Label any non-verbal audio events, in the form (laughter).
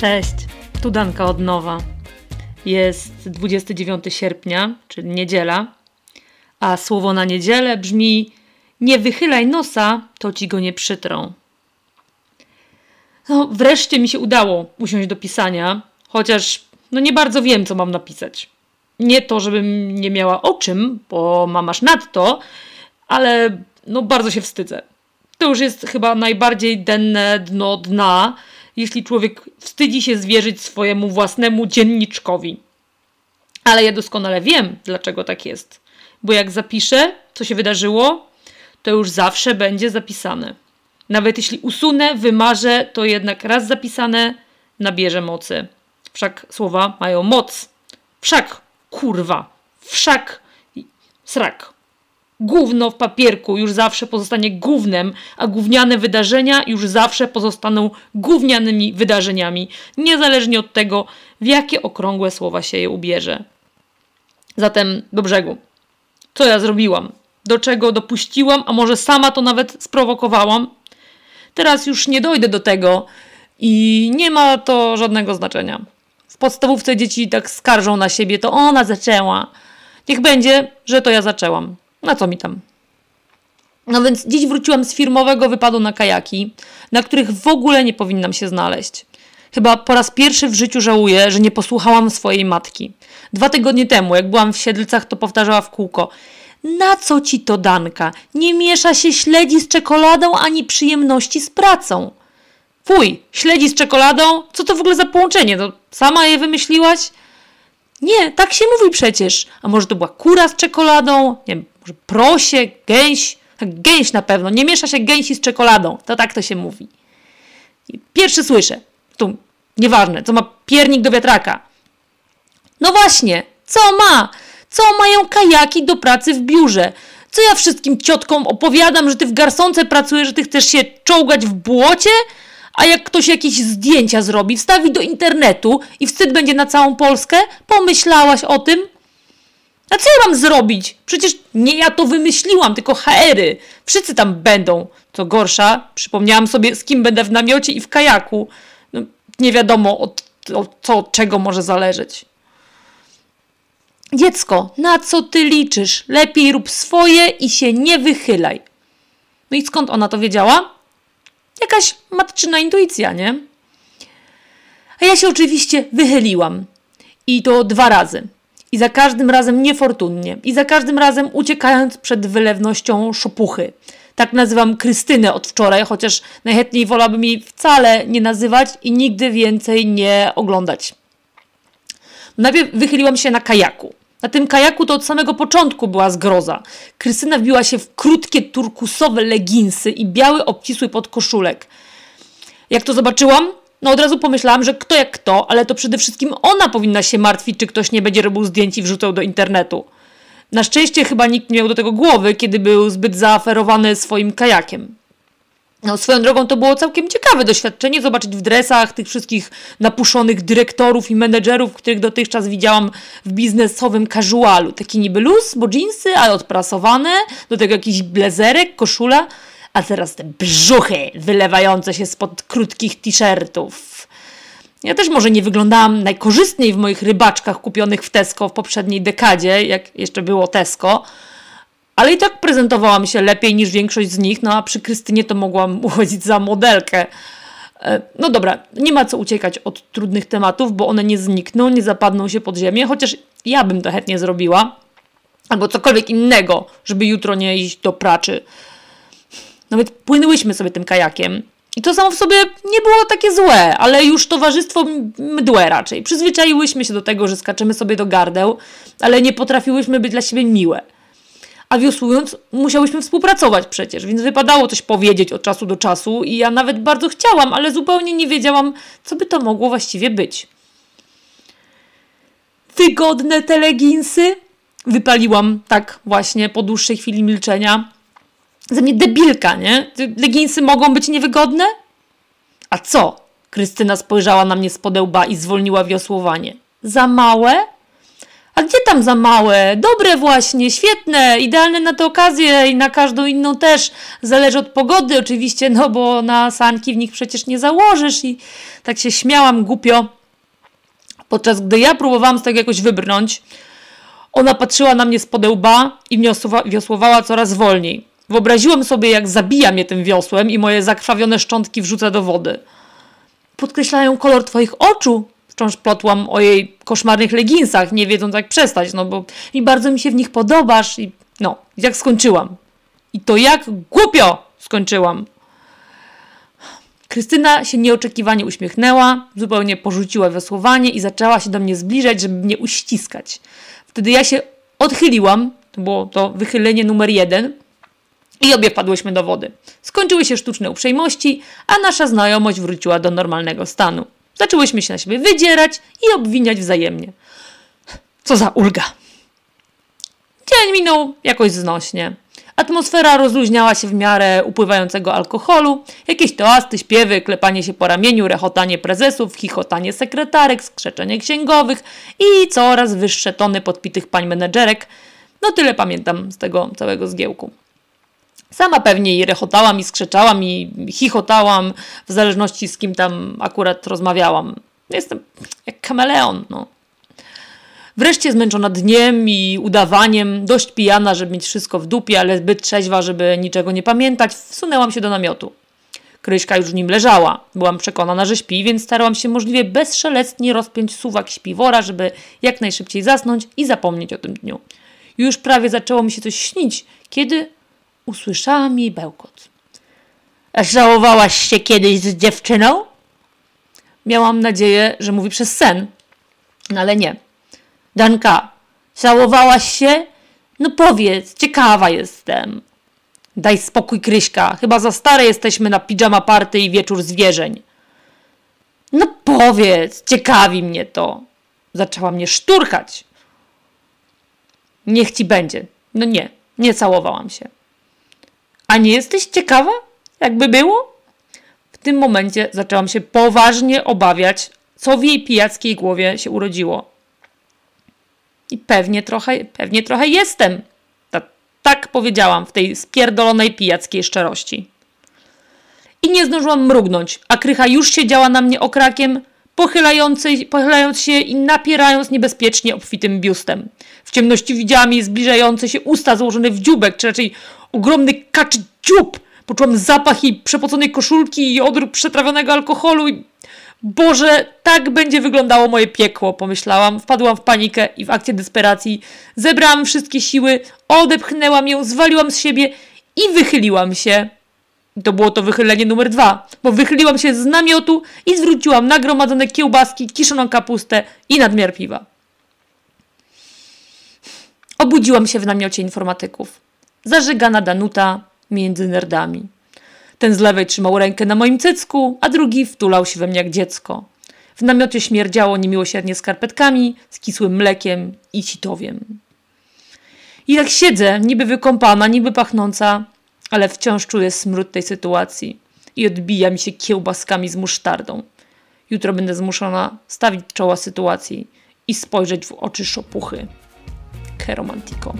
Cześć, tu Danka od nowa. Jest 29 sierpnia, czyli niedziela, a słowo na niedzielę brzmi nie wychylaj nosa, to ci go nie przytrą. No, wreszcie mi się udało usiąść do pisania, chociaż no nie bardzo wiem, co mam napisać. Nie to, żebym nie miała o czym, bo mam aż nadto, ale no bardzo się wstydzę. To już jest chyba najbardziej denne dno dna, jeśli człowiek wstydzi się zwierzyć swojemu własnemu dzienniczkowi. Ale ja doskonale wiem, dlaczego tak jest. Bo jak zapiszę, co się wydarzyło, to już zawsze będzie zapisane. Nawet jeśli usunę, wymarzę, to jednak raz zapisane nabierze mocy. Wszak słowa mają moc. Wszak, kurwa, wszak, srak. Gówno w papierku już zawsze pozostanie gównem, a gówniane wydarzenia już zawsze pozostaną gównianymi wydarzeniami, niezależnie od tego, w jakie okrągłe słowa się je ubierze. Zatem do brzegu. Co ja zrobiłam? Do czego dopuściłam, a może sama to nawet sprowokowałam? Teraz już nie dojdę do tego i nie ma to żadnego znaczenia. W podstawówce dzieci tak skarżą na siebie, to ona zaczęła. Niech będzie, że to ja zaczęłam. Na co mi tam? No więc dziś wróciłam z firmowego wypadu na kajaki, na których w ogóle nie powinnam się znaleźć. Chyba po raz pierwszy w życiu żałuję, że nie posłuchałam swojej matki. Dwa tygodnie temu, jak byłam w Siedlcach, to powtarzała w kółko. Na co ci to, Danka? Nie miesza się śledzi z czekoladą ani przyjemności z pracą. Fuj, śledzi z czekoladą? Co to w ogóle za połączenie? To sama je wymyśliłaś? Nie, tak się mówi przecież. A może to była kura z czekoladą? Nie wiem, może prosie, gęś? Tak, gęś na pewno. Nie miesza się gęsi z czekoladą. To tak to się mówi. Pierwszy słyszę. Tu, nieważne, co ma piernik do wiatraka. No właśnie, co ma? Co mają kajaki do pracy w biurze? Co ja wszystkim ciotkom opowiadam, że ty w garsonce pracujesz, że ty chcesz się czołgać w błocie? A jak ktoś jakieś zdjęcia zrobi, wstawi do internetu i wstyd będzie na całą Polskę? Pomyślałaś o tym? A co ja mam zrobić? Przecież nie ja to wymyśliłam, tylko HR-y. Wszyscy tam będą. Co gorsza, przypomniałam sobie, z kim będę w namiocie i w kajaku. No, nie wiadomo, od, od, co od czego może zależeć. Dziecko, na co ty liczysz? Lepiej rób swoje i się nie wychylaj. No i skąd ona to wiedziała? Jakaś matczyna intuicja, nie? A ja się oczywiście wychyliłam. I to dwa razy. I za każdym razem niefortunnie. I za każdym razem uciekając przed wylewnością szopuchy. Tak nazywam Krystynę od wczoraj, chociaż najchętniej wolałabym jej wcale nie nazywać i nigdy więcej nie oglądać. Najpierw wychyliłam się na kajaku. Na tym kajaku to od samego początku była zgroza. Krystyna wbiła się w krótkie turkusowe leginsy i biały obcisły podkoszulek. Jak to zobaczyłam, no od razu pomyślałam, że kto jak kto, ale to przede wszystkim ona powinna się martwić, czy ktoś nie będzie robił zdjęć i wrzucał do internetu. Na szczęście chyba nikt nie miał do tego głowy, kiedy był zbyt zaaferowany swoim kajakiem. No, swoją drogą to było całkiem ciekawe doświadczenie zobaczyć w dresach tych wszystkich napuszonych dyrektorów i menedżerów, których dotychczas widziałam w biznesowym casualu. Taki niby luz, bo dżinsy, ale odprasowane, do tego jakiś blazerek, koszula, a teraz te brzuchy wylewające się spod krótkich t-shirtów. Ja też może nie wyglądałam najkorzystniej w moich rybaczkach kupionych w Tesco w poprzedniej dekadzie, jak jeszcze było Tesco, ale i tak prezentowałam się lepiej niż większość z nich, no a przy Krystynie to mogłam (laughs) uchodzić za modelkę. E, no dobra, nie ma co uciekać od trudnych tematów, bo one nie znikną, nie zapadną się pod ziemię, chociaż ja bym to chętnie zrobiła. Albo cokolwiek innego, żeby jutro nie iść do pracy. Nawet płynęłyśmy sobie tym kajakiem. I to samo w sobie nie było takie złe, ale już towarzystwo mdłe raczej. Przyzwyczaiłyśmy się do tego, że skaczemy sobie do gardeł, ale nie potrafiłyśmy być dla siebie miłe a wiosłując musiałyśmy współpracować przecież, więc wypadało coś powiedzieć od czasu do czasu i ja nawet bardzo chciałam, ale zupełnie nie wiedziałam, co by to mogło właściwie być. Wygodne te leginsy? Wypaliłam tak właśnie po dłuższej chwili milczenia. Za mnie debilka, nie? Leginsy mogą być niewygodne? A co? Krystyna spojrzała na mnie z podełba i zwolniła wiosłowanie. Za małe? A gdzie tam za małe? Dobre właśnie, świetne, idealne na tę okazję i na każdą inną też. Zależy od pogody oczywiście, no bo na sanki w nich przecież nie założysz i tak się śmiałam głupio. Podczas gdy ja próbowałam z tego jakoś wybrnąć, ona patrzyła na mnie z podełba i wiosłowała coraz wolniej. Wyobraziłem sobie, jak zabija mnie tym wiosłem i moje zakrwawione szczątki wrzuca do wody. Podkreślają kolor twoich oczu, wciąż plotłam o jej koszmarnych leginsach, nie wiedząc jak przestać, no bo i bardzo mi się w nich podobasz i no, jak skończyłam. I to jak głupio skończyłam. Krystyna się nieoczekiwanie uśmiechnęła, zupełnie porzuciła wesłowanie i zaczęła się do mnie zbliżać, żeby mnie uściskać. Wtedy ja się odchyliłam, to było to wychylenie numer jeden, i obie padłyśmy do wody. Skończyły się sztuczne uprzejmości, a nasza znajomość wróciła do normalnego stanu. Zaczęłyśmy się na siebie wydzierać i obwiniać wzajemnie. Co za ulga! Dzień minął jakoś znośnie. Atmosfera rozluźniała się w miarę upływającego alkoholu. Jakieś toasty, śpiewy, klepanie się po ramieniu, rechotanie prezesów, chichotanie sekretarek, skrzeczenie księgowych i coraz wyższe tony podpitych pań menedżerek. No tyle pamiętam z tego całego zgiełku. Sama pewnie i rechotałam, i skrzeczałam, i chichotałam, w zależności z kim tam akurat rozmawiałam. Jestem jak kameleon, no. Wreszcie zmęczona dniem i udawaniem, dość pijana, żeby mieć wszystko w dupie, ale zbyt trzeźwa, żeby niczego nie pamiętać, wsunęłam się do namiotu. Kryśka już w nim leżała. Byłam przekonana, że śpi, więc starałam się możliwie bezszelecnie rozpiąć suwak śpiwora, żeby jak najszybciej zasnąć i zapomnieć o tym dniu. Już prawie zaczęło mi się coś śnić, kiedy usłyszałam jej bełkot. Żałowałaś się kiedyś z dziewczyną? Miałam nadzieję, że mówi przez sen, no ale nie. Danka, żałowałaś się? No powiedz, ciekawa jestem. Daj spokój, Kryśka. Chyba za stare jesteśmy na pijama party i wieczór zwierzeń. No powiedz, ciekawi mnie to. Zaczęła mnie szturchać. Niech ci będzie. No nie, nie całowałam się. A nie jesteś ciekawa, jakby było? W tym momencie zaczęłam się poważnie obawiać, co w jej pijackiej głowie się urodziło. I pewnie trochę, pewnie trochę jestem. Ta, tak powiedziałam w tej spierdolonej pijackiej szczerości. I nie zdążyłam mrugnąć, a krycha już siedziała na mnie okrakiem, pochylając się i napierając niebezpiecznie obfitym biustem. W ciemności widziałam jej zbliżające się usta złożone w dziubek, czy raczej ogromny kaczy dziób. Poczułam zapach jej przepoconej koszulki i odór przetrawionego alkoholu i Boże, tak będzie wyglądało moje piekło, pomyślałam. Wpadłam w panikę i w akcie desperacji zebrałam wszystkie siły, odepchnęłam ją, zwaliłam z siebie i wychyliłam się. To było to wychylenie numer dwa, bo wychyliłam się z namiotu i zwróciłam nagromadzone kiełbaski, kiszoną kapustę i nadmiar piwa. Obudziłam się w namiocie informatyków. Zażegana Danuta między nerdami. Ten z lewej trzymał rękę na moim cycku, a drugi wtulał się we mnie jak dziecko. W namiocie śmierdziało niemiłosiernie skarpetkami, z kisłym mlekiem i citowiem. I tak siedzę, niby wykąpana, niby pachnąca, ale wciąż czuję smród tej sytuacji i odbija mi się kiełbaskami z musztardą. Jutro będę zmuszona stawić czoła sytuacji i spojrzeć w oczy szopuchy. Que romantico.